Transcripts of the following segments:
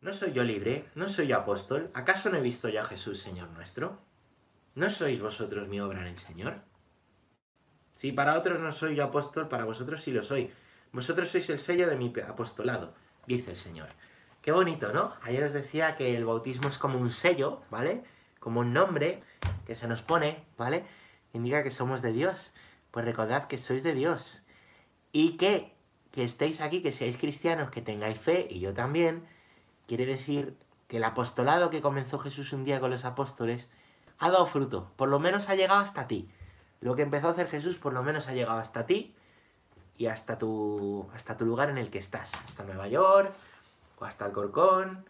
¿No soy yo libre? ¿No soy yo apóstol? ¿Acaso no he visto ya a Jesús, Señor nuestro? ¿No sois vosotros mi obra en el Señor? Si para otros no soy yo apóstol, para vosotros sí lo soy. Vosotros sois el sello de mi apostolado, dice el Señor. Qué bonito, ¿no? Ayer os decía que el bautismo es como un sello, ¿vale? Como un nombre que se nos pone, ¿vale? Indica que somos de Dios. Pues recordad que sois de Dios. Y que, que estéis aquí, que seáis cristianos, que tengáis fe, y yo también, quiere decir que el apostolado que comenzó Jesús un día con los apóstoles ha dado fruto, por lo menos ha llegado hasta ti. Lo que empezó a hacer Jesús por lo menos ha llegado hasta ti y hasta tu, hasta tu lugar en el que estás, hasta Nueva York o hasta Alcorcón,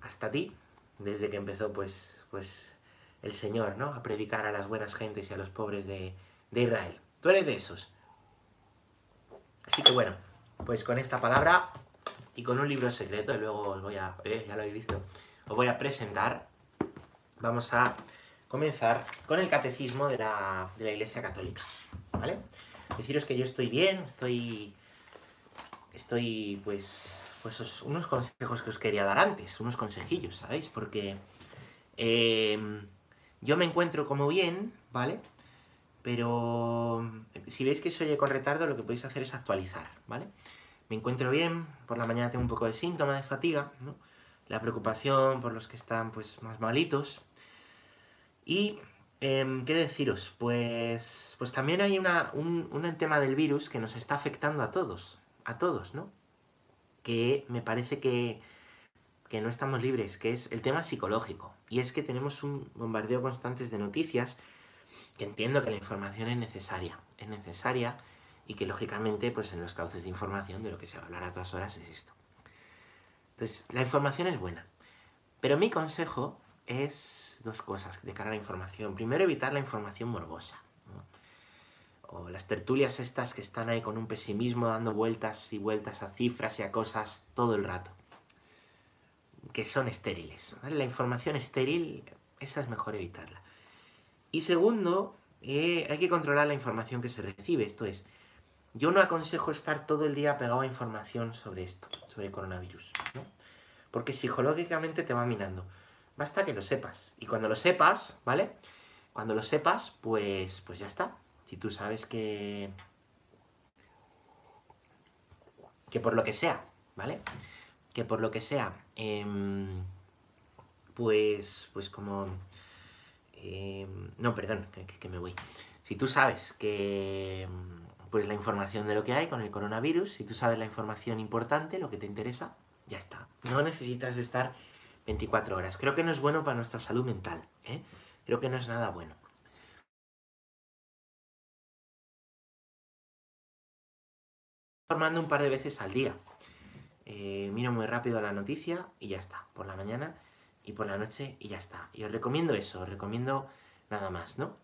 hasta ti, desde que empezó pues, pues el Señor, ¿no? A predicar a las buenas gentes y a los pobres de, de Israel. Tú eres de esos. Así que bueno, pues con esta palabra y con un libro secreto, y luego os voy a, eh, ya lo habéis visto, os voy a presentar, vamos a comenzar con el catecismo de la, de la Iglesia Católica, ¿vale? Deciros que yo estoy bien, estoy, estoy, pues, pues unos consejos que os quería dar antes, unos consejillos, ¿sabéis? Porque eh, yo me encuentro como bien, ¿vale? Pero si veis que se oye con retardo, lo que podéis hacer es actualizar, ¿vale? Me encuentro bien, por la mañana tengo un poco de síntoma de fatiga. La preocupación por los que están pues más malitos, y, em, ¿qué deciros? Pues, pues también hay una, un, un tema del virus que nos está afectando a todos, a todos, ¿no? Que me parece que, que no estamos libres, que es el tema psicológico. Y es que tenemos un bombardeo constante de noticias, que entiendo que la información es necesaria, es necesaria, y que lógicamente, pues en los cauces de información de lo que se va a hablar a todas horas es esto. Entonces, la información es buena. Pero mi consejo es dos cosas de cara a la información. Primero, evitar la información morbosa. O las tertulias estas que están ahí con un pesimismo dando vueltas y vueltas a cifras y a cosas todo el rato. Que son estériles. La información estéril, esa es mejor evitarla. Y segundo, eh, hay que controlar la información que se recibe. Esto es, yo no aconsejo estar todo el día pegado a información sobre esto, sobre el coronavirus. Porque psicológicamente te va minando. Basta que lo sepas. Y cuando lo sepas, ¿vale? Cuando lo sepas, pues, pues ya está. Si tú sabes que... Que por lo que sea, ¿vale? Que por lo que sea, em, pues, pues como... Em, no, perdón, que, que me voy. Si tú sabes que pues la información de lo que hay con el coronavirus, si tú sabes la información importante, lo que te interesa, ya está. No necesitas estar 24 horas. Creo que no es bueno para nuestra salud mental. ¿eh? Creo que no es nada bueno. Formando un par de veces al día. Eh, miro muy rápido la noticia y ya está. Por la mañana y por la noche y ya está. Y os recomiendo eso, os recomiendo nada más, ¿no?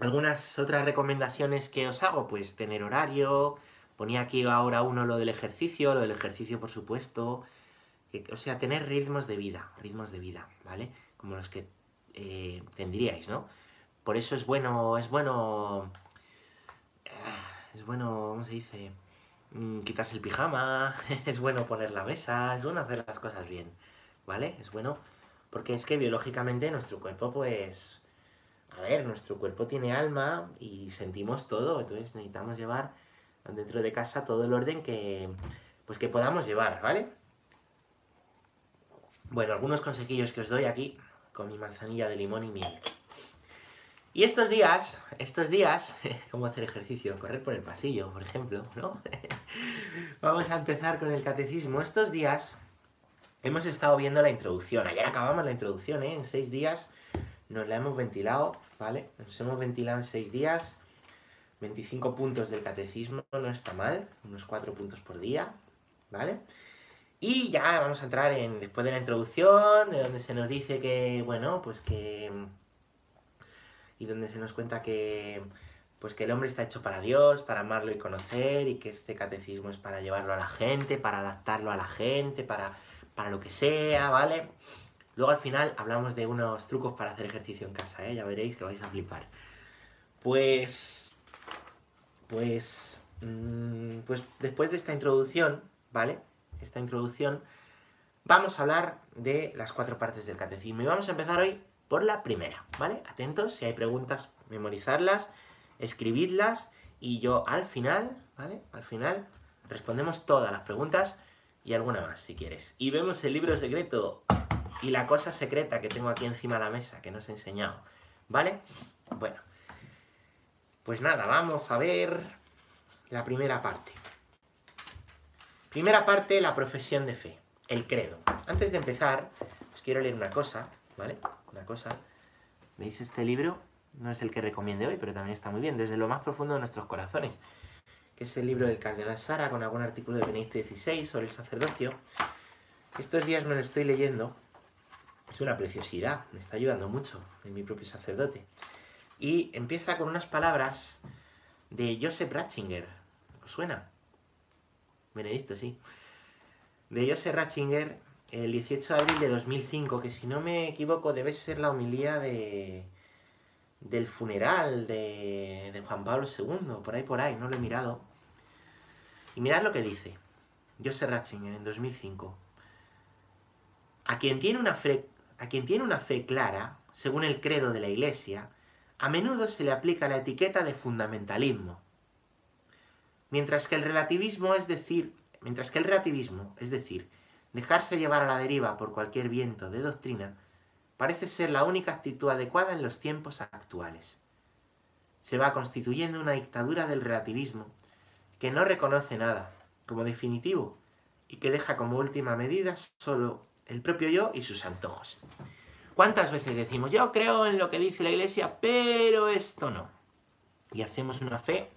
Algunas otras recomendaciones que os hago, pues tener horario. Ponía aquí ahora uno lo del ejercicio, lo del ejercicio por supuesto o sea, tener ritmos de vida, ritmos de vida, ¿vale? Como los que eh, tendríais, ¿no? Por eso es bueno, es bueno, ah, es bueno, ¿cómo se dice? Mm, quitarse el pijama, es bueno poner la mesa, es bueno hacer las cosas bien, ¿vale? Es bueno, porque es que biológicamente nuestro cuerpo, pues, a ver, nuestro cuerpo tiene alma y sentimos todo, entonces necesitamos llevar dentro de casa todo el orden que, pues, que podamos llevar, ¿vale? Bueno, algunos consejillos que os doy aquí con mi manzanilla de limón y miel. Y estos días, estos días, ¿cómo hacer ejercicio? Correr por el pasillo, por ejemplo, ¿no? Vamos a empezar con el catecismo. Estos días hemos estado viendo la introducción. Ayer acabamos la introducción, ¿eh? En seis días nos la hemos ventilado, ¿vale? Nos hemos ventilado en seis días. 25 puntos del catecismo, no está mal. Unos 4 puntos por día, ¿vale? Y ya vamos a entrar en, después de la introducción, de donde se nos dice que, bueno, pues que... Y donde se nos cuenta que, pues que el hombre está hecho para Dios, para amarlo y conocer, y que este catecismo es para llevarlo a la gente, para adaptarlo a la gente, para, para lo que sea, ¿vale? Luego al final hablamos de unos trucos para hacer ejercicio en casa, ¿eh? Ya veréis que vais a flipar. Pues... Pues... Mmm, pues después de esta introducción, ¿vale? esta introducción, vamos a hablar de las cuatro partes del catecismo. Y vamos a empezar hoy por la primera, ¿vale? Atentos, si hay preguntas, memorizarlas, escribidlas y yo al final, ¿vale? Al final respondemos todas las preguntas y alguna más si quieres. Y vemos el libro secreto y la cosa secreta que tengo aquí encima de la mesa que nos he enseñado, ¿vale? Bueno, pues nada, vamos a ver la primera parte. Primera parte, la profesión de fe, el credo. Antes de empezar, os quiero leer una cosa, ¿vale? Una cosa. ¿Veis este libro? No es el que recomiende hoy, pero también está muy bien, desde lo más profundo de nuestros corazones. Que es el libro del Cardenal Sara, con algún artículo de Benedicto XVI sobre el sacerdocio. Estos días me lo estoy leyendo. Es una preciosidad, me está ayudando mucho en mi propio sacerdote. Y empieza con unas palabras de Joseph Ratzinger. ¿Os suena? Benedicto, sí. De Joseph Ratzinger, el 18 de abril de 2005, que si no me equivoco debe ser la homilía de, del funeral de, de Juan Pablo II, por ahí, por ahí, no lo he mirado. Y mirad lo que dice Joseph Ratzinger en 2005. A quien tiene una a quien tiene una fe clara, según el credo de la Iglesia, a menudo se le aplica la etiqueta de fundamentalismo. Mientras que el relativismo es decir, mientras que el relativismo, es decir, dejarse llevar a la deriva por cualquier viento de doctrina, parece ser la única actitud adecuada en los tiempos actuales. Se va constituyendo una dictadura del relativismo que no reconoce nada como definitivo y que deja como última medida solo el propio yo y sus antojos. ¿Cuántas veces decimos, yo creo en lo que dice la iglesia, pero esto no? Y hacemos una fe,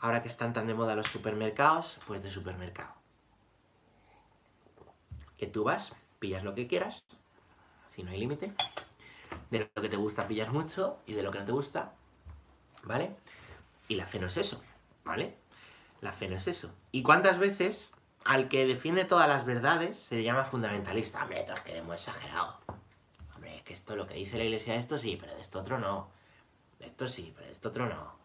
ahora que están tan de moda los supermercados, pues de supermercado. Que tú vas, pillas lo que quieras, si no hay límite, de lo que te gusta pillas mucho y de lo que no te gusta, ¿vale? Y la fe no es eso, ¿vale? La fe no es eso. ¿Y cuántas veces al que defiende todas las verdades se le llama fundamentalista? Hombre, todos queremos exagerado es que esto, lo que dice la iglesia de esto sí, pero de esto otro no. De esto sí, pero de esto otro no.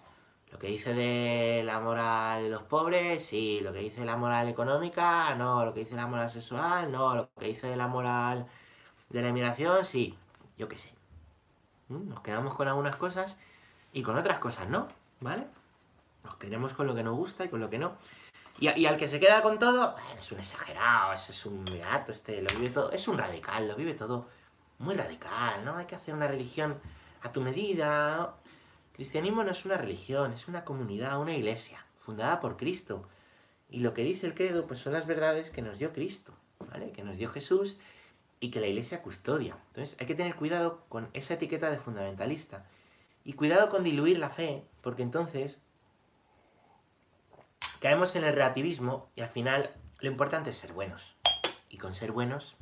Lo que dice de la moral de los pobres, sí. Lo que dice de la moral económica, no. Lo que dice de la moral sexual, no. Lo que dice de la moral de la inmigración, sí. Yo qué sé. ¿Mm? Nos quedamos con algunas cosas y con otras cosas no, ¿vale? Nos quedamos con lo que nos gusta y con lo que no. Y, al que se queda con todo, es un exagerado, es un beato, este lo vive todo, es un radical, lo vive todo muy radical, ¿no? Hay que hacer una religión a tu medida. cristianismo no es una religión, es una comunidad, una iglesia, fundada por Cristo. Y lo que dice el credo, pues son las verdades que nos dio Cristo, ¿vale? Que nos dio Jesús y que la iglesia custodia. Entonces hay que tener cuidado con esa etiqueta de fundamentalista. Y cuidado con diluir la fe, porque entonces caemos en el relativismo y al final lo importante es ser buenos. Y con ser buenos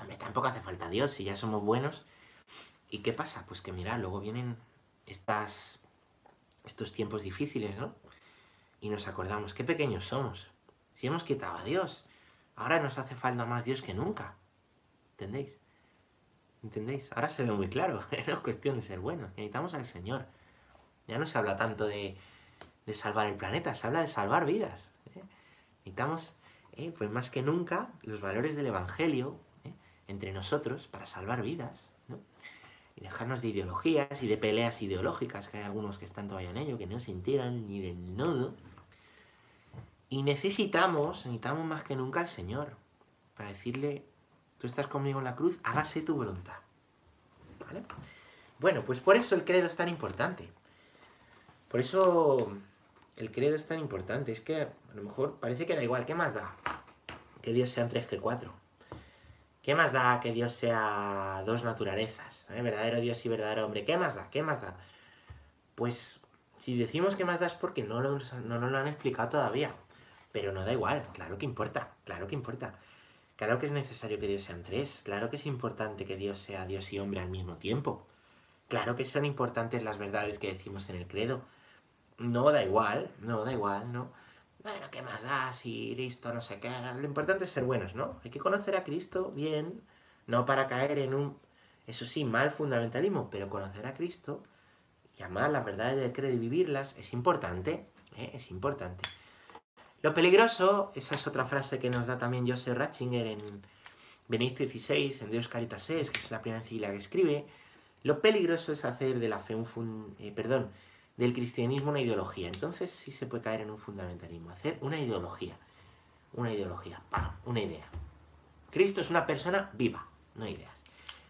Hombre, tampoco hace falta Dios si ya somos buenos. ¿Y qué pasa? Pues que mira, luego vienen estas, estos tiempos difíciles, ¿no? Y nos acordamos, qué pequeños somos. Si hemos quitado a Dios, ahora nos hace falta más Dios que nunca. ¿Entendéis? ¿Entendéis? Ahora se ve muy claro, es cuestión de ser buenos, necesitamos al Señor. Ya no se habla tanto de, de salvar el planeta, se habla de salvar vidas. ¿eh? Necesitamos, eh, pues más que nunca, los valores del Evangelio, entre nosotros para salvar vidas. Y dejarnos de ideologías y de peleas ideológicas, que hay algunos que están todavía en ello, que no se enteran ni del nodo. Y necesitamos, necesitamos más que nunca al Señor, para decirle, tú estás conmigo en la cruz, hágase tu voluntad. ¿Vale? Bueno, pues por eso el credo es tan importante. Por eso el credo es tan importante. Es que a lo mejor parece que da igual, ¿qué más da? Que Dios sean tres que cuatro. ¿Qué más da que Dios sea dos naturalezas? ¿eh? Verdadero Dios y verdadero hombre. ¿Qué más da? ¿Qué más da? Pues si decimos que más da es porque no, nos lo han explicado todavía. Pero no da igual, claro que importa, claro que importa. Claro que es necesario que Dios sean tres, claro que es importante que Dios sea Dios y hombre al mismo tiempo. Claro que son importantes las verdades que decimos en el credo. No da igual, no da igual, no bueno, ¿qué más da si Cristo no sé qué? Lo importante es ser buenos, ¿no? Hay que conocer a Cristo bien, no para caer en un, eso sí, mal fundamentalismo, pero conocer a Cristo y amar las verdades del credo y vivirlas es importante, ¿eh? es importante. Lo peligroso, esa es otra frase que nos da también Joseph Ratzinger en, Benedicto XVI, en Deus Caritas Es, que es la primera encíclica que escribe, lo peligroso es hacer de la fe un eh, perdón, del cristianismo una ideología. Entonces sí se puede caer en un fundamentalismo, hacer una ideología. Una ideología, una idea. Cristo es una persona viva, no ideas.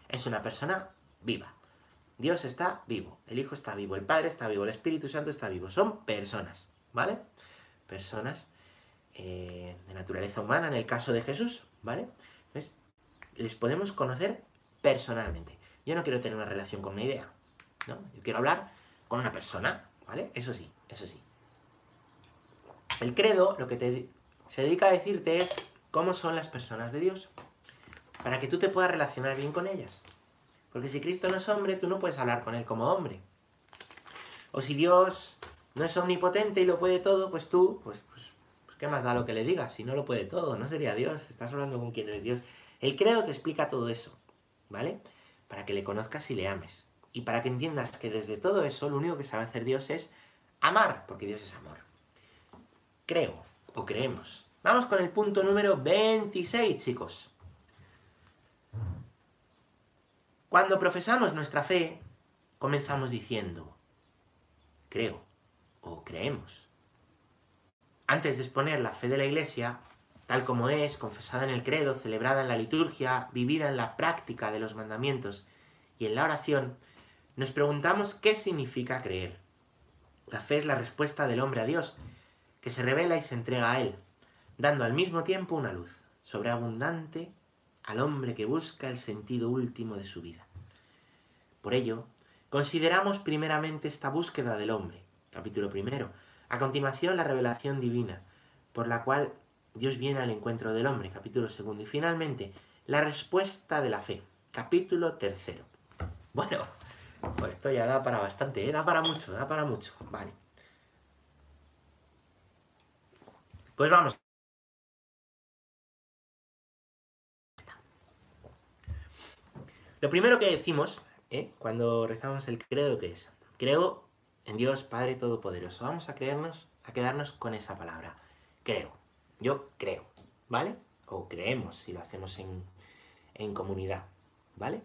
Es una persona viva. Dios está vivo, el Hijo está vivo, el Padre está vivo, el Espíritu Santo está vivo. Son personas, ¿vale? Personas eh, de naturaleza humana en el caso de Jesús, ¿vale? Entonces, les podemos conocer personalmente. Yo no quiero tener una relación con una idea, ¿no? Yo quiero hablar con una persona, ¿vale? Eso sí, eso sí. El credo lo que te, se dedica a decirte es cómo son las personas de Dios, para que tú te puedas relacionar bien con ellas. Porque si Cristo no es hombre, tú no puedes hablar con él como hombre. O si Dios no es omnipotente y lo puede todo, pues tú, pues, pues, pues, ¿qué más da lo que le digas? Si no lo puede todo, no sería Dios, estás hablando con quien es Dios. El credo te explica todo eso, ¿vale? Para que le conozcas y le ames. Y para que entiendas que desde todo eso lo único que sabe hacer Dios es amar, porque Dios es amor. Creo, o creemos. Vamos con el punto número 26, chicos. Cuando profesamos nuestra fe, comenzamos diciendo, creo o creemos. Antes de exponer la fe de la Iglesia, tal como es, confesada en el credo, celebrada en la liturgia, vivida en la práctica de los mandamientos y en la oración, nos preguntamos qué significa creer. La fe es la respuesta del hombre a Dios, que se revela y se entrega a Él, dando al mismo tiempo una luz sobreabundante al hombre que busca el sentido último de su vida. Por ello, consideramos primeramente esta búsqueda del hombre, capítulo primero, a continuación la revelación divina, por la cual Dios viene al encuentro del hombre, capítulo segundo, y finalmente la respuesta de la fe, capítulo tercero. Bueno, pues esto ya da para bastante, ¿eh? da para mucho, da para mucho, vale. Pues vamos Lo primero que decimos ¿eh? cuando rezamos el credo, ¿qué es? Creo en Dios Padre Todopoderoso. Vamos a creernos, a quedarnos con esa palabra. Creo. Yo creo, ¿vale? O creemos si lo hacemos en, en comunidad, ¿vale?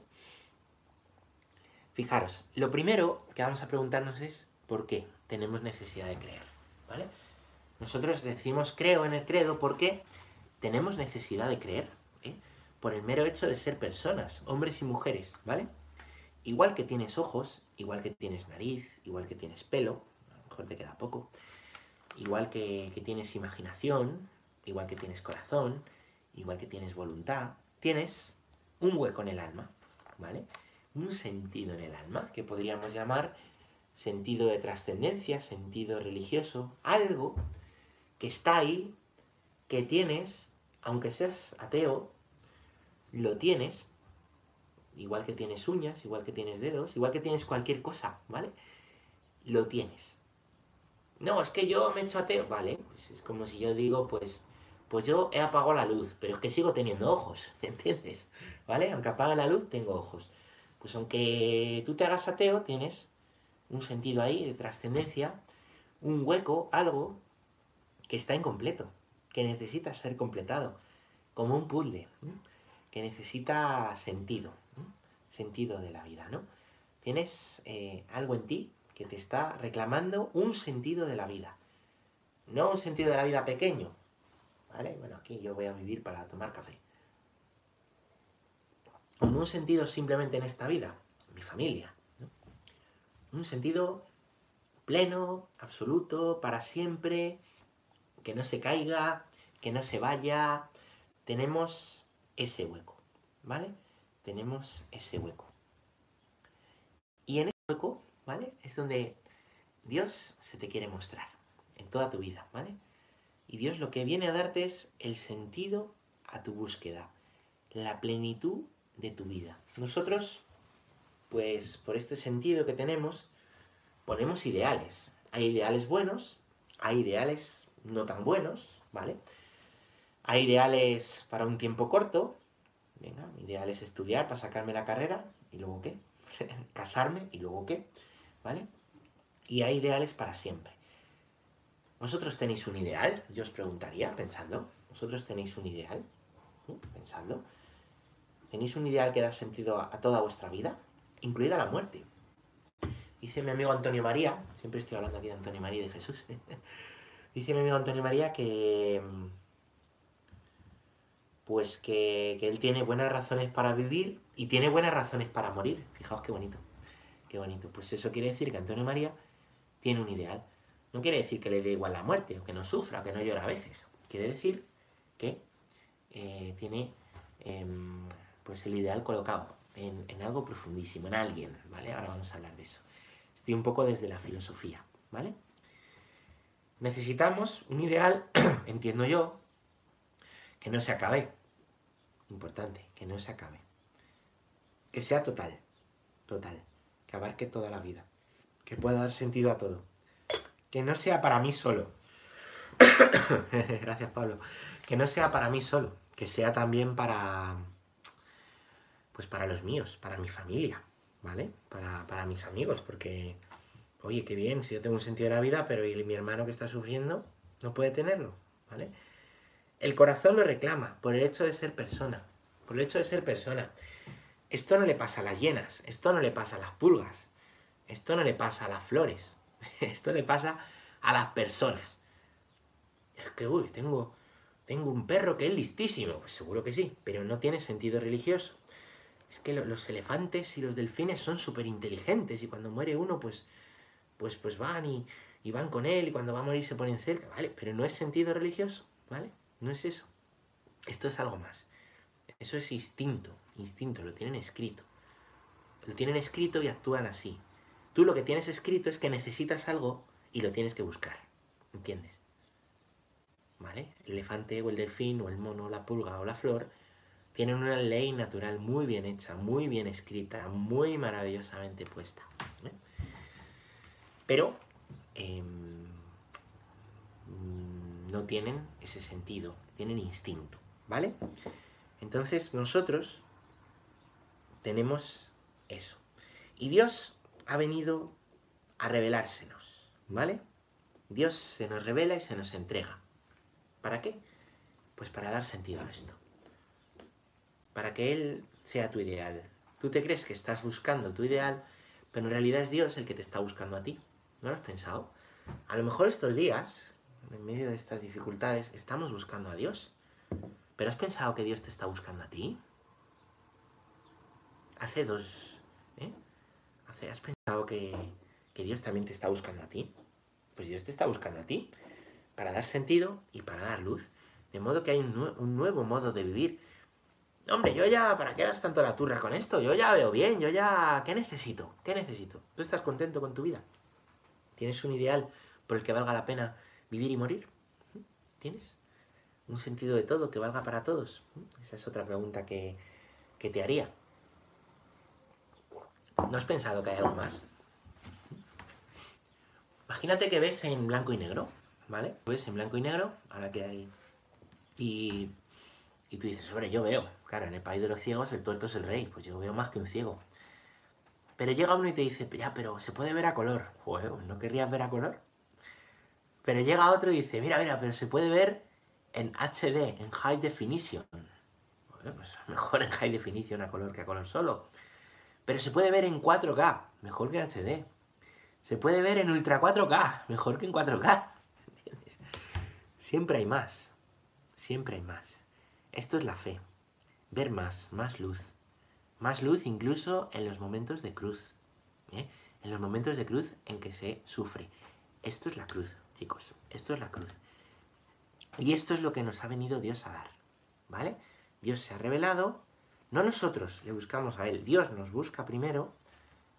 Fijaros, lo primero que vamos a preguntarnos es ¿por qué tenemos necesidad de creer? ¿Vale? Nosotros decimos creo en el credo porque tenemos necesidad de creer por el mero hecho de ser personas, hombres y mujeres, ¿vale? Igual que tienes ojos, igual que tienes nariz, igual que tienes pelo, a lo mejor te queda poco, igual que, que tienes imaginación, igual que tienes corazón, igual que tienes voluntad, tienes un hueco en el alma, ¿vale? Un sentido en el alma, que podríamos llamar sentido de trascendencia, sentido religioso, algo que está ahí, que tienes, aunque seas ateo, lo tienes, igual que tienes uñas, igual que tienes dedos, igual que tienes cualquier cosa, ¿vale? Lo tienes. No, es que yo me he hecho ateo, vale, pues es como si yo digo, pues, pues yo he apagado la luz, pero es que sigo teniendo ojos, ¿entiendes? ¿Vale? Aunque apague la luz, tengo ojos. Pues aunque tú te hagas ateo, tienes un sentido ahí de trascendencia, un hueco, algo que está incompleto, que necesita ser completado, como un puzzle que necesita sentido, sentido de la vida, ¿no? Tienes eh, algo en ti que te está reclamando un sentido de la vida, no un sentido de la vida pequeño, ¿vale? Bueno, aquí yo voy a vivir para tomar café. Con un sentido simplemente en esta vida, mi familia. Un sentido pleno, absoluto, para siempre, que no se caiga, que no se vaya. Tenemos ese hueco, ¿vale? Tenemos ese hueco. Y en ese hueco, ¿vale? Es donde Dios se te quiere mostrar en toda tu vida, ¿vale? Y Dios lo que viene a darte es el sentido a tu búsqueda, la plenitud de tu vida. Nosotros, pues por este sentido que tenemos, ponemos ideales. Hay ideales buenos, hay ideales no tan buenos, ¿vale? Hay ideales para un tiempo corto. Venga, mi ideal es estudiar para sacarme la carrera. ¿Y luego qué? Casarme. ¿Y luego qué? ¿Vale? Y hay ideales para siempre. ¿Vosotros tenéis un ideal? Yo os preguntaría, pensando. ¿Vosotros tenéis un ideal? ¿Mm? Pensando. ¿Tenéis un ideal que da sentido a, toda vuestra vida? Incluida la muerte. Dice mi amigo Antonio María, siempre estoy hablando aquí de Antonio María y de Jesús. Dice mi amigo Antonio María que. Pues que, que él tiene buenas razones para vivir y tiene buenas razones para morir. Fijaos qué bonito. Qué bonito. Pues eso quiere decir que Antonio María tiene un ideal. No quiere decir que le dé igual la muerte, o que no sufra, o que no llora a veces. Quiere decir que eh, tiene em, pues el ideal colocado en, en algo profundísimo, en alguien, ¿vale? Ahora vamos a hablar de eso. Estoy un poco desde la filosofía, ¿vale? Necesitamos un ideal, entiendo yo, que no se acabe. Importante, que no se acabe. Que sea total, total, que abarque toda la vida, que pueda dar sentido a todo. Que no sea para mí solo. Gracias, Pablo. Que no sea para mí solo, que sea también para pues para los míos, para mi familia, ¿vale? Para, para mis amigos, porque, oye, qué bien, si yo tengo un sentido de la vida, pero ¿y mi hermano que está sufriendo no puede tenerlo, ¿vale? El corazón lo reclama por el hecho de ser persona, por el hecho de ser persona. Esto no le pasa a las hienas, esto no le pasa a las pulgas, esto no le pasa a las flores, esto le pasa a las personas. Es que, uy, tengo, tengo un perro que es listísimo, pues seguro que sí, pero no tiene sentido religioso. Es que lo- los elefantes y los delfines son súper inteligentes y cuando muere uno, pues, pues, pues van y, van con él y cuando va a morir se ponen cerca, ¿vale? Pero no es sentido religioso, ¿vale? No es eso. Esto es algo más. Eso es instinto, instinto, lo tienen escrito. Lo tienen escrito y actúan así. Tú lo que tienes escrito es que necesitas algo y lo tienes que buscar. ¿Entiendes? ¿Vale? El elefante o el delfín o el mono, la pulga o la flor tienen una ley natural muy bien hecha, muy bien escrita, muy maravillosamente puesta. Pero em, no tienen ese sentido, tienen instinto, ¿vale? Entonces nosotros tenemos eso. Y Dios ha venido a revelársenos, ¿vale? Dios se nos revela y se nos entrega. ¿Para qué? Pues para dar sentido a esto. Para que Él sea tu ideal. Tú te crees que estás buscando tu ideal, pero en realidad es Dios el que te está buscando a ti. ¿No lo has pensado? A lo mejor estos días, en medio de estas dificultades, estamos buscando a Dios. ¿Pero has pensado que Dios te está buscando a ti? Hace dos... ¿eh? Hace, ¿Has pensado que, que Dios también te está buscando a ti? Pues Dios te está buscando a ti para dar sentido y para dar luz. De modo que hay un, nue- un nuevo modo de vivir. Hombre, yo ya, ¿para qué das tanto la turra con esto? Yo ya veo bien, yo ya... ¿Qué necesito? ¿Qué necesito? ¿Tú estás contento con tu vida? ¿Tienes un ideal por el que valga la pena vivir y morir? ¿Tienes? ¿Un sentido de todo que valga para todos? Esa es otra pregunta que, que te haría. ¿No has pensado que hay algo más? Imagínate que ves en blanco y negro, ¿vale? Ves en blanco y negro, ahora que hay... Y, y tú dices, hombre, yo veo. Claro, en el país de los ciegos el tuerto es el rey, pues yo veo más que un ciego. Pero llega uno y te dice, ya, pero se puede ver a color. Joder, ¿no querrías ver a color? Pero llega otro y dice, mira, mira, pero se puede ver en HD, en High Definition. Pues mejor en High Definition a color que a color solo. Pero se puede ver en 4K, mejor que en HD. Se puede ver en Ultra 4K, mejor que en 4K. ¿Entiendes? Siempre hay más. Siempre hay más. Esto es la fe. Ver más, más luz. Más luz incluso en los momentos de cruz. ¿eh? En los momentos de cruz en que se sufre. Esto es la cruz, chicos. Esto es la cruz. Y esto es lo que nos ha venido Dios a dar. ¿Vale? Dios se ha revelado. No nosotros le buscamos a Él. Dios nos busca primero.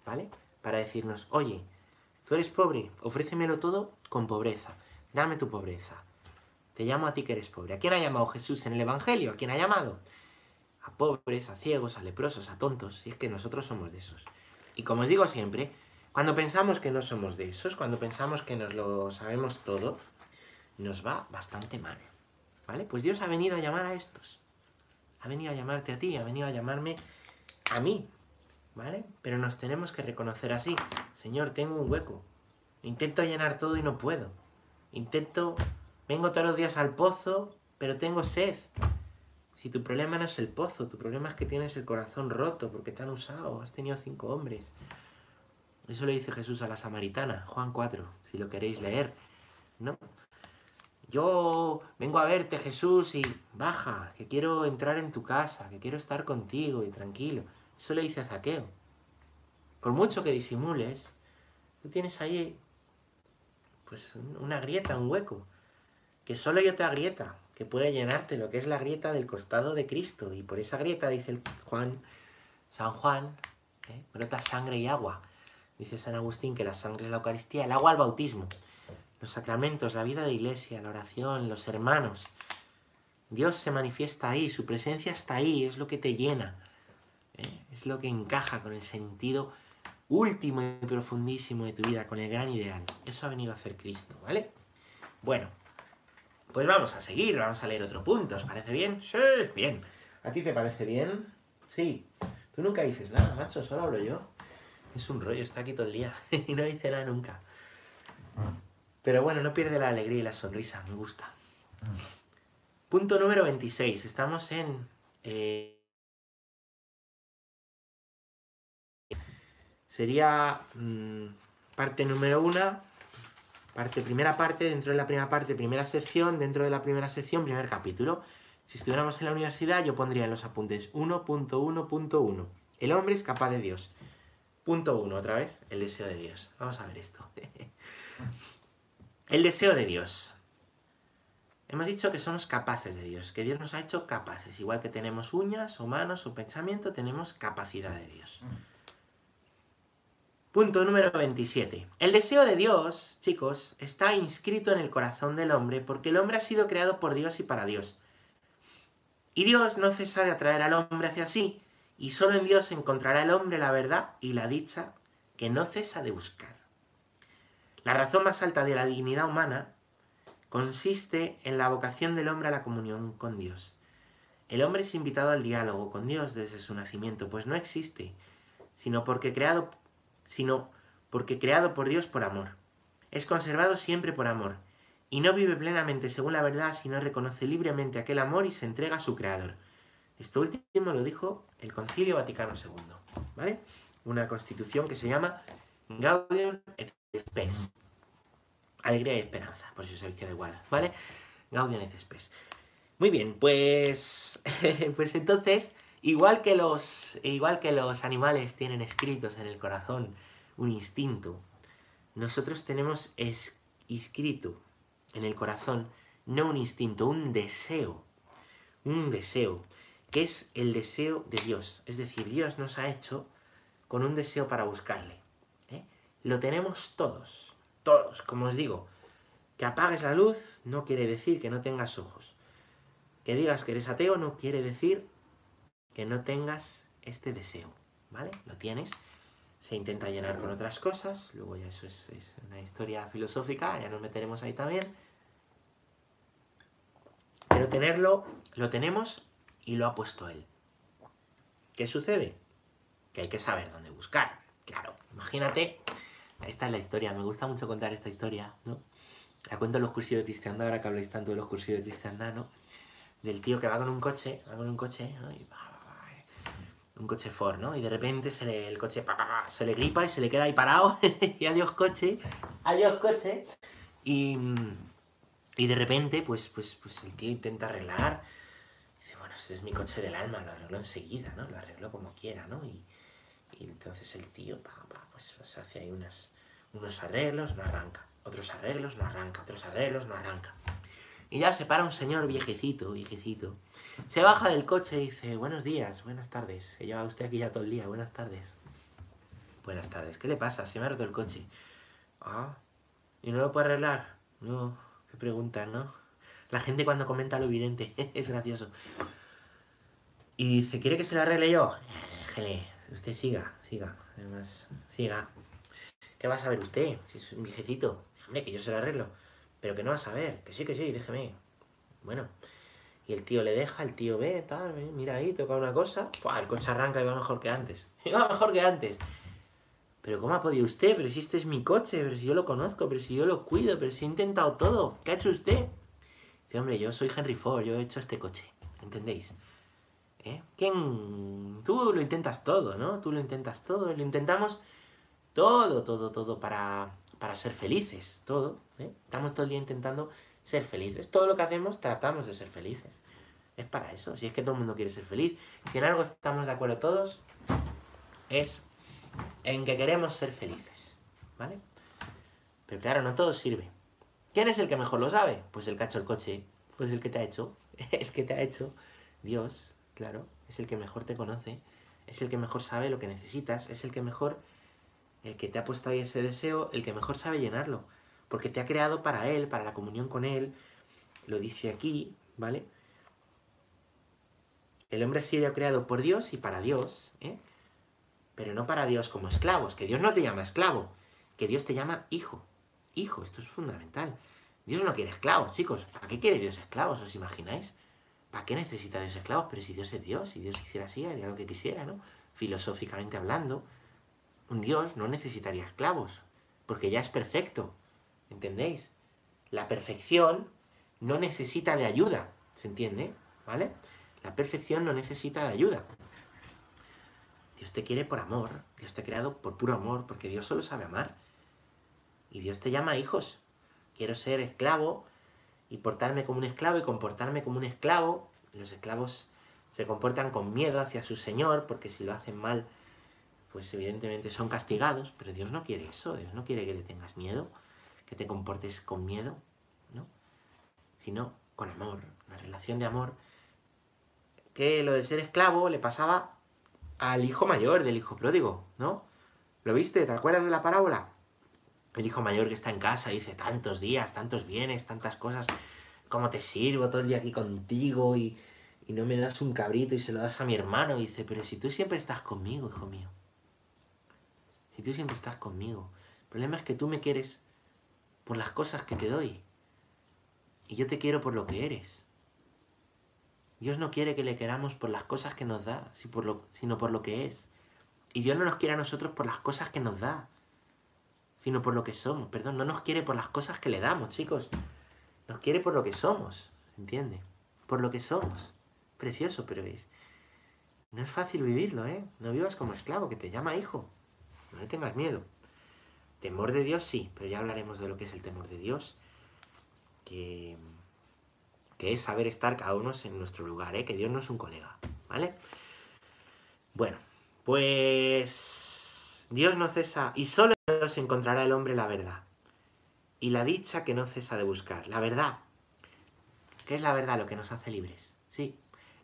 ¿Vale? Para decirnos, oye, tú eres pobre, ofrécemelo todo con pobreza. Dame tu pobreza. Te llamo a ti que eres pobre. ¿A quién ha llamado Jesús en el Evangelio? ¿A quién ha llamado? A pobres, a ciegos, a leprosos, a tontos. Y es que nosotros somos de esos. Y como os digo siempre, cuando pensamos que no somos de esos, cuando pensamos que nos lo sabemos todo, nos va bastante mal. ¿Vale? Pues Dios ha venido a llamar a estos. Ha venido a llamarte a ti, ha venido a llamarme a mí. ¿Vale? Pero nos tenemos que reconocer así. Señor, tengo un hueco. Intento llenar todo y no puedo. Intento... Vengo todos los días al pozo, pero tengo sed. Si tu problema no es el pozo, tu problema es que tienes el corazón roto porque te han usado, has tenido cinco hombres. Eso le dice Jesús a la samaritana, Juan 4, si lo queréis leer. ¿No? Yo vengo a verte, Jesús, y baja, que quiero entrar en tu casa, que quiero estar contigo y tranquilo. Eso le dice a Zaqueo. Por mucho que disimules, tú tienes ahí pues una grieta, un hueco, que solo hay otra grieta que puede llenarte, lo que es la grieta del costado de Cristo. Y por esa grieta, dice el Juan, San Juan, ¿eh? brota sangre y agua. Dice San Agustín que la sangre es la Eucaristía, el agua al bautismo, los sacramentos, la vida de iglesia, la oración, los hermanos. Dios se manifiesta ahí, su presencia está ahí, es lo que te llena, ¿eh? es lo que encaja con el sentido último y profundísimo de tu vida, con el gran ideal. Eso ha venido a hacer Cristo, ¿vale? Bueno, pues vamos a seguir, vamos a leer otro punto, ¿os parece bien? Sí, bien. ¿A ti te parece bien? Sí. Tú nunca dices nada, macho, solo hablo yo. Es un rollo, está aquí todo el día y no dice nada nunca. Pero bueno, no pierde la alegría y la sonrisa, me gusta. Punto número 26. Estamos en... Eh, sería mm, parte número 1, parte, primera parte, dentro de la primera parte, primera sección, dentro de la primera sección, primer capítulo. Si estuviéramos en la universidad, yo pondría en los apuntes 1.1.1. El hombre es capaz de Dios. Punto uno, otra vez, el deseo de Dios. Vamos a ver esto. el deseo de Dios. Hemos dicho que somos capaces de Dios, que Dios nos ha hecho capaces. Igual que tenemos uñas o manos o pensamiento, tenemos capacidad de Dios. Punto número 27. El deseo de Dios, chicos, está inscrito en el corazón del hombre porque el hombre ha sido creado por Dios y para Dios. Y Dios no cesa de atraer al hombre hacia sí, y solo en Dios encontrará el hombre la verdad y la dicha que no cesa de buscar. La razón más alta de la dignidad humana consiste en la vocación del hombre a la comunión con Dios. El hombre es invitado al diálogo con Dios desde su nacimiento, pues no existe, sino porque creado, sino porque creado por Dios por amor. Es conservado siempre por amor, y no vive plenamente según la verdad, sino reconoce libremente aquel amor y se entrega a su creador. Esto último lo dijo el Concilio Vaticano II, ¿vale? Una constitución que se llama Gaudium et Spes. Alegría y esperanza, por si os habéis quedado igual, ¿vale? Gaudium et Spes. Muy bien, pues, pues entonces, igual que, los, igual que los animales tienen escritos en el corazón un instinto, nosotros tenemos escrito en el corazón no un instinto, un deseo, un deseo que es el deseo de Dios. Es decir, Dios nos ha hecho con un deseo para buscarle. ¿eh? Lo tenemos todos, todos, como os digo. Que apagues la luz no quiere decir que no tengas ojos. Que digas que eres ateo no quiere decir que no tengas este deseo, ¿vale? Lo tienes. Se intenta llenar con otras cosas, luego ya eso es, una historia filosófica, ya nos meteremos ahí también. Pero tenerlo, lo tenemos y lo ha puesto él. ¿Qué sucede? Que hay que saber dónde buscar. Claro, imagínate, esta es la historia, me gusta mucho contar esta historia, ¿no? La cuento en los cursillos de cristiandad, ahora que habláis tanto de los cursillos de cristiandad, ¿no? Del tío que va con un coche, va con un coche, ¿no? Un coche Ford, ¿no? Y de repente se le, el coche se le gripa y se le queda ahí parado, y adiós coche, adiós coche, y, y de repente, pues, pues, pues el tío intenta arreglar, este es mi coche del alma, lo arreglo enseguida, ¿no? Lo arreglo como quiera, ¿no? Y, entonces el tío, pues, pues, hace ahí unas, unos arreglos, no arranca. Otros arreglos, no arranca. Otros arreglos, no arranca. Y ya se para un señor viejecito, viejecito. Se baja del coche y dice, buenos días, buenas tardes. Que lleva usted aquí ya todo el día, buenas tardes. Buenas tardes, ¿qué le pasa? Se me ha roto el coche. Ah, ¿y no lo puede arreglar? No, qué pregunta, ¿no? La gente cuando comenta lo evidente, es gracioso. Y dice, ¿quiere que se la arregle yo? Déjele, usted siga, siga. Además, siga. ¿Qué va a saber usted? Si es un viejecito. Hombre, que yo se la arreglo. Pero que no va a saber. Que sí, que sí, déjeme. Bueno. Y el tío le deja, el tío ve, tal, mira ahí, toca una cosa. ¡Pua! El coche arranca y va mejor que antes. Y va mejor que antes. Pero ¿cómo ha podido usted? Pero si este es mi coche, pero si yo lo conozco, pero si yo lo cuido, pero si he intentado todo. ¿Qué ha hecho usted? Dice, hombre, yo soy Henry Ford, yo he hecho este coche. ¿Entendéis? ¿eh? ¿Quién? Tú lo intentas todo, ¿no? Tú lo intentas todo, lo intentamos todo, todo, todo para, para ser felices, todo. ¿eh? Estamos todo el día intentando ser felices. Todo lo que hacemos tratamos de ser felices. Es para eso, si es que todo el mundo quiere ser feliz. Si en algo estamos de acuerdo todos, es en que queremos ser felices, ¿vale? Pero claro, no todo sirve. ¿Quién es el que mejor lo sabe? Pues el que ha hecho el coche, pues el que te ha hecho, el que te ha hecho, Dios, claro, es el que mejor te conoce, es el que mejor sabe lo que necesitas, es el que mejor, el que te ha puesto ahí ese deseo, el que mejor sabe llenarlo, porque te ha creado para Él, para la comunión con Él, lo dice aquí, ¿vale? El hombre ha sido creado por Dios y para Dios, ¿eh? pero no para Dios como esclavos, que Dios no te llama esclavo, que Dios te llama hijo. Hijo, esto es fundamental. Dios no quiere esclavos, chicos. ¿Para qué quiere Dios esclavos? ¿Os imagináis? ¿Para qué necesita Dios esclavos? Pero si Dios es Dios, si Dios hiciera así, haría lo que quisiera, ¿no? Filosóficamente hablando, un Dios no necesitaría esclavos, porque ya es perfecto. ¿Entendéis? La perfección no necesita de ayuda, ¿se entiende? ¿Vale? La perfección no necesita de ayuda. Dios te quiere por amor, Dios te ha creado por puro amor, porque Dios solo sabe amar. Y Dios te llama hijos. Quiero ser esclavo y portarme como un esclavo y comportarme como un esclavo. Los esclavos se comportan con miedo hacia su Señor, porque si lo hacen mal, pues evidentemente son castigados, pero Dios no quiere eso, Dios no quiere que le tengas miedo, que te comportes con miedo, ¿no? Sino con amor, una relación de amor. Que lo de ser esclavo le pasaba al hijo mayor del hijo pródigo, ¿no? ¿Lo viste? ¿Te acuerdas de la parábola? El hijo mayor que está en casa dice tantos días, tantos bienes, tantas cosas, ¿cómo te sirvo todo el día aquí contigo y, y no me das un cabrito y se lo das a mi hermano? Dice, pero si tú siempre estás conmigo, hijo mío. Si tú siempre estás conmigo. El problema es que tú me quieres por las cosas que te doy. Y yo te quiero por lo que eres. Dios no quiere que le queramos por las cosas que nos da, sino por lo que es. Y Dios no nos quiere a nosotros por las cosas que nos da, sino por lo que somos. Perdón, no nos quiere por las cosas que le damos, chicos. Nos quiere por lo que somos, ¿entiende? Por lo que somos. Precioso, pero es. No es fácil vivirlo, ¿eh? No vivas como esclavo, que te llama hijo. No le tengas miedo. Temor de Dios sí, pero ya hablaremos de lo que es el temor de Dios. Que que es saber estar cada uno en nuestro lugar, ¿eh? que Dios no es un colega, ¿vale? Bueno, pues Dios no cesa, y solo Dios encontrará el hombre la verdad, y la dicha que no cesa de buscar, la verdad. ¿Qué es la verdad? Lo que nos hace libres. Sí,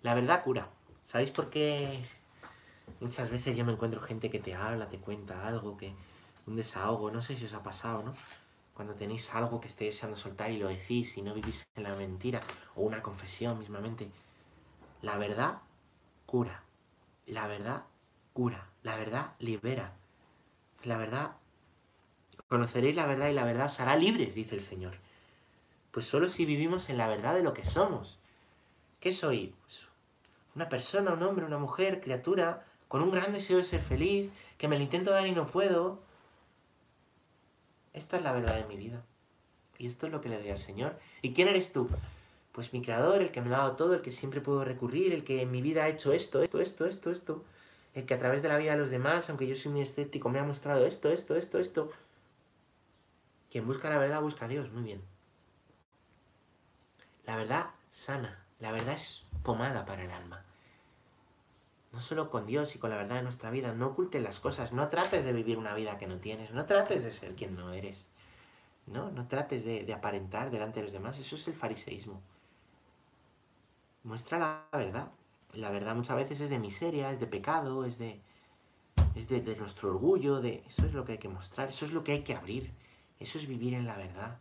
la verdad cura. ¿Sabéis por qué muchas veces yo me encuentro gente que te habla, te cuenta algo, que un desahogo, no sé si os ha pasado, ¿no? cuando tenéis algo que estéis deseando soltar y lo decís y no vivís en la mentira, o una confesión mismamente, la verdad cura, la verdad cura, la verdad libera, la verdad, conoceréis la verdad y la verdad os hará libres, dice el Señor. Pues solo si vivimos en la verdad de lo que somos. ¿Qué soy? Pues una persona, un hombre, una mujer, criatura, con un gran deseo de ser feliz, que me lo intento dar y no puedo, esta es la verdad de mi vida. Y esto es lo que le doy al Señor. ¿Y quién eres tú? Pues mi creador, el que me ha dado todo, el que siempre puedo recurrir, el que en mi vida ha hecho esto, esto, esto, esto, esto. El que a través de la vida de los demás, aunque yo soy muy escéptico, me ha mostrado esto, esto, esto, esto. Quien busca la verdad busca a Dios, muy bien. La verdad sana, la verdad es pomada para el alma no solo con Dios y con la verdad de nuestra vida, no ocultes las cosas, no trates de vivir una vida que no tienes, no trates de ser quien no eres, no, no trates de, aparentar delante de los demás, eso es el fariseísmo. Muestra la verdad. La verdad muchas veces es de miseria, es de pecado, es de, es de, de nuestro orgullo, de eso es lo que hay que mostrar, eso es lo que hay que abrir, eso es vivir en la verdad.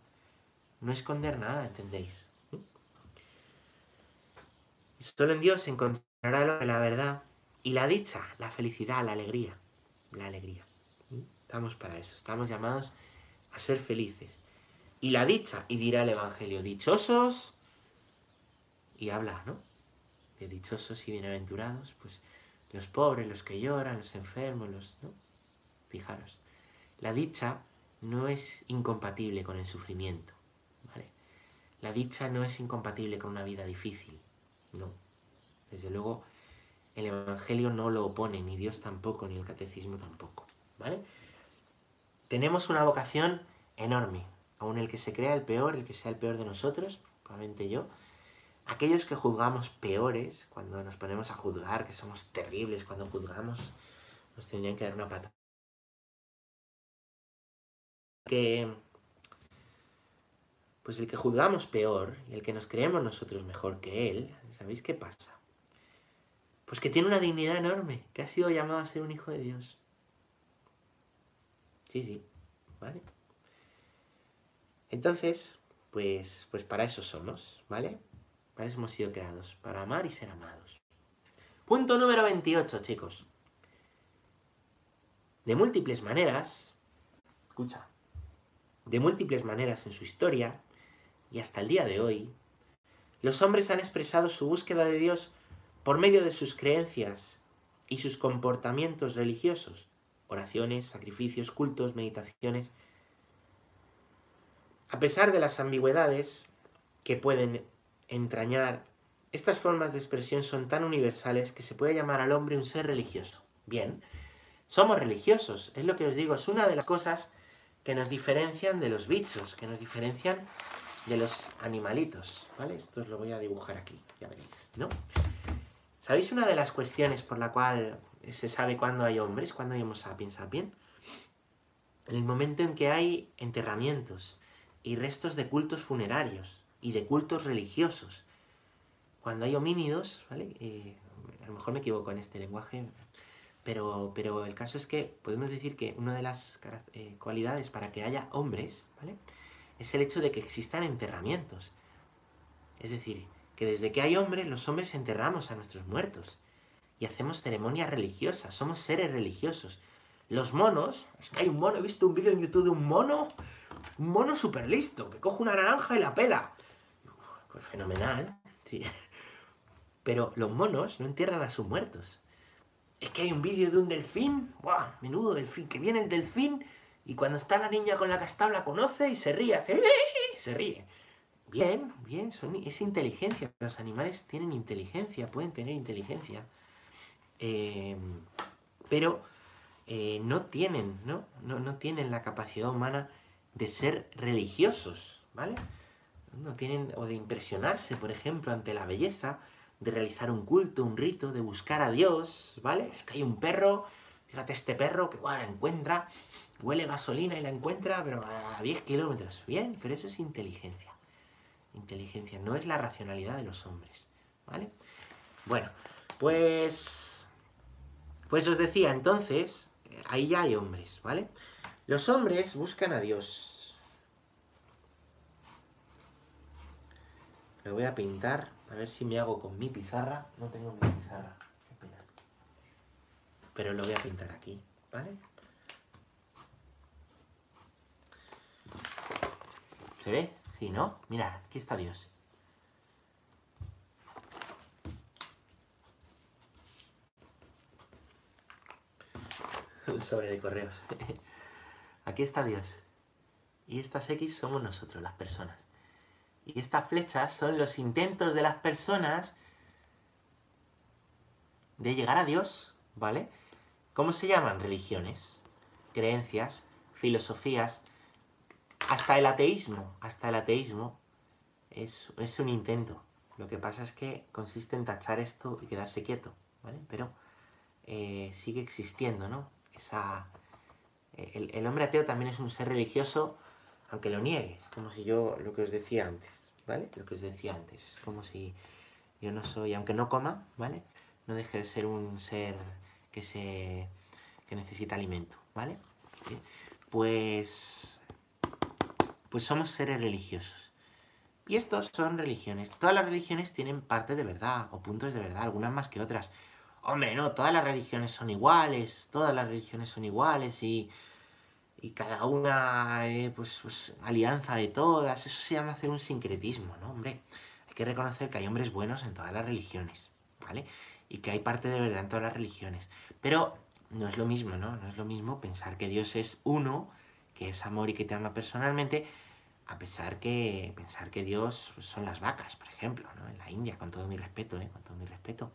No esconder nada, ¿entendéis? Y solo en Dios encontrará la verdad y la dicha, la felicidad, la alegría. La alegría. Estamos para eso. Estamos llamados a ser felices. Y la dicha, y dirá el Evangelio, dichosos, y habla, ¿no? De dichosos y bienaventurados, pues los pobres, los que lloran, los enfermos, los... ¿no? Fijaros, la dicha no es incompatible con el sufrimiento, ¿vale? La dicha no es incompatible con una vida difícil, no. Desde luego, el Evangelio no lo opone, ni Dios tampoco, ni el catecismo tampoco, ¿vale? Tenemos una vocación enorme, aun el que se crea el peor, el que sea el peor de nosotros, probablemente yo, aquellos que juzgamos peores, cuando nos ponemos a juzgar, que somos terribles cuando juzgamos, nos tendrían que dar una pata. Que, pues el que juzgamos peor y el que nos creemos nosotros mejor que él, ¿sabéis qué pasa? Pues que tiene una dignidad enorme, que ha sido llamado a ser un hijo de Dios. Sí, sí, ¿vale? Entonces, pues, pues para eso somos, ¿vale? Para eso hemos sido creados, para amar y ser amados. Punto número 28, chicos. De múltiples maneras, escucha, de múltiples maneras en su historia y hasta el día de hoy, los hombres han expresado su búsqueda de Dios por medio de sus creencias y sus comportamientos religiosos, oraciones, sacrificios, cultos, meditaciones. A pesar de las ambigüedades que pueden entrañar, estas formas de expresión son tan universales que se puede llamar al hombre un ser religioso. Bien, somos religiosos, es lo que os digo, es una de las cosas que nos diferencian de los bichos, que nos diferencian de los animalitos, ¿vale? Esto os lo voy a dibujar aquí, ya veréis, ¿no? ¿Sabéis una de las cuestiones por la cual se sabe cuándo hay hombres, cuándo hay homo sapiens sapiens? En el momento en que hay enterramientos y restos de cultos funerarios y de cultos religiosos. Cuando hay homínidos, ¿vale? Eh, a lo mejor me equivoco en este lenguaje, pero, pero el caso es que podemos decir que una de las eh, cualidades para que haya hombres, ¿vale? Es el hecho de que existan enterramientos. Es decir, que desde que hay hombres, los hombres enterramos a nuestros muertos y hacemos ceremonias religiosas, somos seres religiosos. Los monos, es que hay un mono, he visto un vídeo en YouTube de un mono, un mono súper listo, que coge una naranja y la pela. Pues fenomenal, sí. Pero los monos no entierran a sus muertos. Es que hay un vídeo de un delfín, ¡buah! Menudo delfín, que viene el delfín y cuando está la niña con la castabla conoce y se ríe, hace se ríe. Bien, bien, son, es inteligencia. Los animales tienen inteligencia, pueden tener inteligencia. Em, pero eh, no tienen, ¿no? ¿no? No tienen la capacidad humana de ser religiosos, ¿vale? No tienen, o de impresionarse, por ejemplo, ante la belleza, de realizar un culto, un rito, de buscar a Dios, ¿vale? Es que hay un perro, fíjate este perro que bueno, la encuentra, huele gasolina y la encuentra, pero a 10 kilómetros. Bien, pero eso es inteligencia. Inteligencia, no es la racionalidad de los hombres, ¿vale? Bueno, pues... Pues os decía, entonces, ahí ya hay hombres, ¿vale? Los hombres buscan a Dios. Lo voy a pintar, a ver si me hago con mi pizarra. No tengo mi pizarra. Pero lo voy a pintar aquí, ¿vale? ¿Se ve? Sí, ¿no? Mirad, aquí está Dios. Un sobre de correos. Aquí está Dios. Y estas X somos nosotros, las personas. Y estas flechas son los intentos de las personas de llegar a Dios, ¿vale? ¿Cómo se llaman? Religiones, creencias, filosofías, hasta el ateísmo, hasta el ateísmo es, es, un intento. Lo que pasa es que consiste en tachar esto y quedarse quieto, ¿vale? Pero eh, sigue existiendo, ¿no? Esa, el, el, hombre ateo también es un ser religioso, aunque lo niegues, como si yo, lo que os decía antes, ¿vale? Lo que os decía antes, es como si yo no soy, aunque no coma, ¿vale? No deje de ser un ser que se que necesita alimento, ¿vale? Pues pues somos seres religiosos. Y estos son religiones. Todas las religiones tienen parte de verdad o puntos de verdad, algunas más que otras. Hombre, no, todas las religiones son iguales, todas las religiones son iguales y, y cada una, eh, pues, pues, alianza de todas, eso se llama hacer un sincretismo, ¿no? Hombre, hay que reconocer que hay hombres buenos en todas las religiones, ¿vale? Y que hay parte de verdad en todas las religiones. Pero no es lo mismo, ¿no? No es lo mismo pensar que Dios es uno, que es amor y que te ama personalmente, a pesar que pensar que Dios son las vacas, por ejemplo, ¿no? En la India, con todo mi respeto, ¿eh? Con todo mi respeto.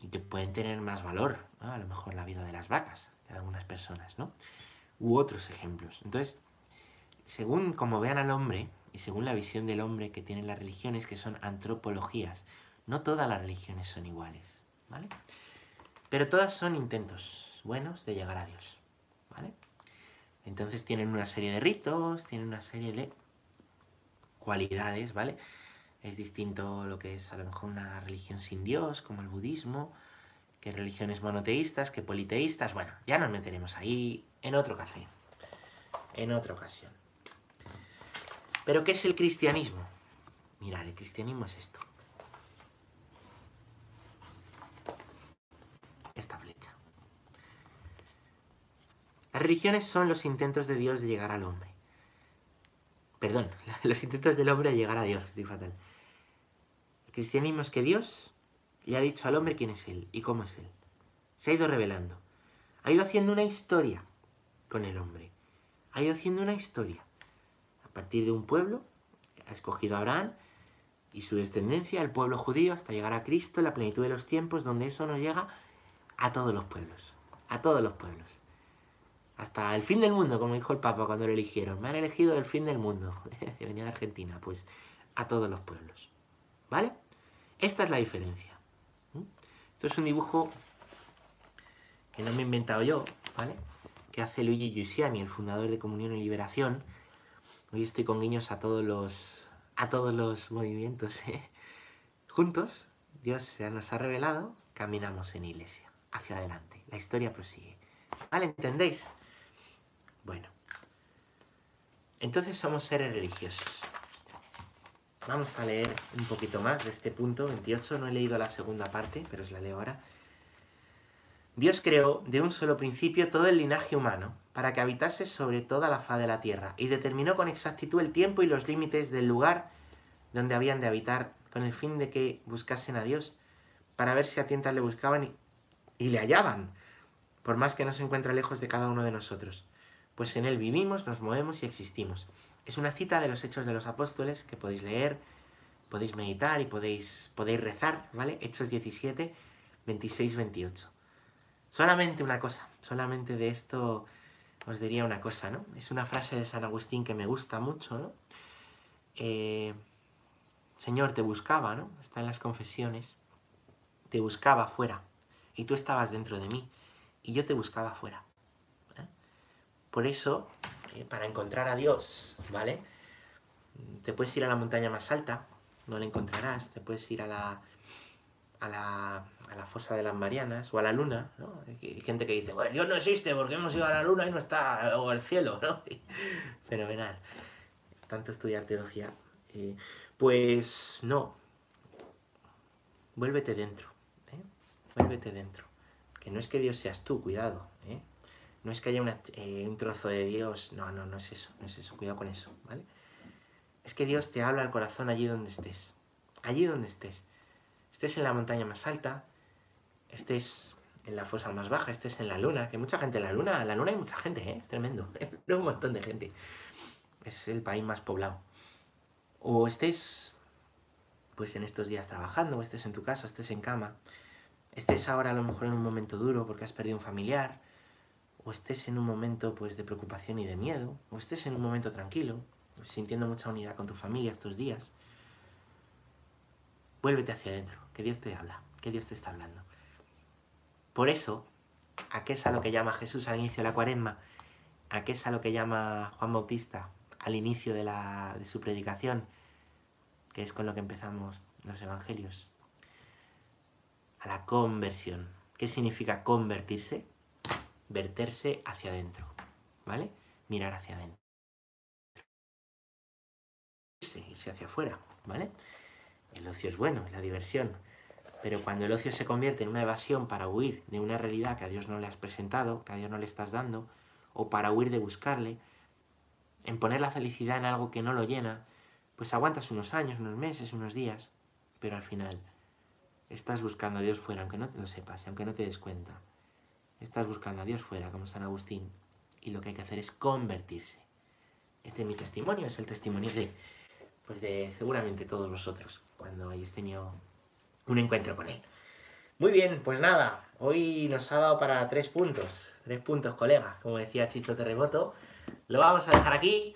y que pueden tener más valor, a lo mejor la vida de las vacas, de algunas personas, ¿no? U otros ejemplos. Entonces, según como vean al hombre y según la visión del hombre que tienen las religiones, que son antropologías, no todas las religiones son iguales, ¿vale? Pero todas son intentos buenos de llegar a Dios, ¿vale? Entonces tienen una serie de ritos, tienen una serie de cualidades, ¿vale? Es distinto lo que es a lo mejor una religión sin Dios, como el budismo, que religiones monoteístas, que politeístas. Bueno, ya nos meteremos ahí en otro café, en otra ocasión. Pero ¿qué es el cristianismo? Mirad, el cristianismo es esto. Esta flecha. Las religiones son los intentos de Dios de llegar al hombre. Perdón, los intentos del hombre de llegar a Dios, estoy fatal. El cristianismo es que Dios le ha dicho al hombre quién es Él y cómo es Él. Se ha ido revelando. Ha ido haciendo una historia con el hombre. Ha ido haciendo una historia. A partir de un pueblo, ha escogido a Abraham y su descendencia, el pueblo judío, hasta llegar a Cristo, la plenitud de los tiempos, donde eso nos llega a todos los pueblos. A todos los pueblos. Hasta el fin del mundo, como dijo el Papa cuando lo eligieron. Me han elegido el fin del mundo. venía de Argentina. Pues a todos los pueblos. ¿Vale? Esta es la diferencia. Esto es un dibujo que no me he inventado yo, ¿vale? Que hace Luigi Giussiani, el fundador de Comunión y Liberación. Hoy estoy con guiños a todos los, a todos los movimientos. ¿eh? Juntos, Dios nos ha revelado, caminamos en iglesia, hacia adelante. La historia prosigue. ¿Vale? ¿Entendéis? Bueno. Entonces somos seres religiosos. Vamos a leer un poquito más de este punto 28. No he leído la segunda parte, pero os la leo ahora. Dios creó de un solo principio todo el linaje humano para que habitase sobre toda la faz de la tierra y determinó con exactitud el tiempo y los límites del lugar donde habían de habitar con el fin de que buscasen a Dios para ver si a tientas le buscaban y, y le hallaban, por más que no se encuentre lejos de cada uno de nosotros pues en él vivimos, nos movemos y existimos. Es una cita de los Hechos de los Apóstoles que podéis leer, podéis meditar y podéis, podéis rezar, ¿vale? Hechos 17, 26, 28. Solamente una cosa, solamente de esto os diría una cosa, ¿no? Es una frase de San Agustín que me gusta mucho, ¿no? Eh, Señor, te buscaba, ¿no? Está en las confesiones. Te buscaba fuera y tú estabas dentro de mí y yo te buscaba fuera. Por eso, eh, para encontrar a Dios, ¿vale? Te puedes ir a la montaña más alta, no le encontrarás. Te puedes ir a la, a la, a la fosa de las Marianas o a la luna, ¿no? Hay gente que dice, bueno, Dios no existe porque hemos ido a la luna y no está, o al cielo, ¿no? Fenomenal. Tanto estudiar teología. Eh, pues no. Vuélvete dentro. ¿eh? Vuélvete dentro. Que no es que Dios seas tú, cuidado. No es que haya eh, un trozo de Dios, no, no, no es eso, no es eso, cuidado con eso, ¿vale? Es que Dios te habla al corazón allí donde estés, allí donde estés. Estés en la montaña más alta, estés en la fosa más baja, estés en la luna, que mucha gente en la luna, en la luna hay mucha gente, ¿eh? es tremendo, un montón de gente. Es el país más poblado. O estés, pues en estos días trabajando, o estés en tu casa, estés en cama, estés ahora a lo mejor en un momento duro porque has perdido un familiar, o estés en un momento pues de preocupación y de miedo, o estés en un momento tranquilo, sintiendo mucha unidad con tu familia estos días, vuélvete hacia adentro, que Dios te habla, que Dios te está hablando. Por eso, ¿a qué es a lo que llama Jesús al inicio de la cuaresma? ¿A qué es a lo que llama Juan Bautista al inicio de, la, de su predicación? Que es con lo que empezamos los evangelios. A la conversión. ¿Qué significa convertirse? Verterse hacia adentro, ¿vale? Mirar hacia adentro. Irse hacia afuera, ¿vale? El ocio es bueno, es la diversión. Pero cuando el ocio se convierte en una evasión para huir de una realidad que a Dios no le has presentado, que a Dios no le estás dando, o para huir de buscarle, en poner la felicidad en algo que no lo llena, pues aguantas unos años, unos meses, unos días, pero al final estás buscando a Dios fuera, aunque no te lo sepas, aunque no te des cuenta. Estás buscando a Dios fuera, como San Agustín, y lo que hay que hacer es convertirse. Este es mi testimonio, es el testimonio de, pues de seguramente todos vosotros, cuando hayáis tenido un encuentro con Él. Muy bien, pues nada, hoy nos ha dado para tres puntos. Tres puntos, colega, como decía Chicho Terremoto. Lo vamos a dejar aquí.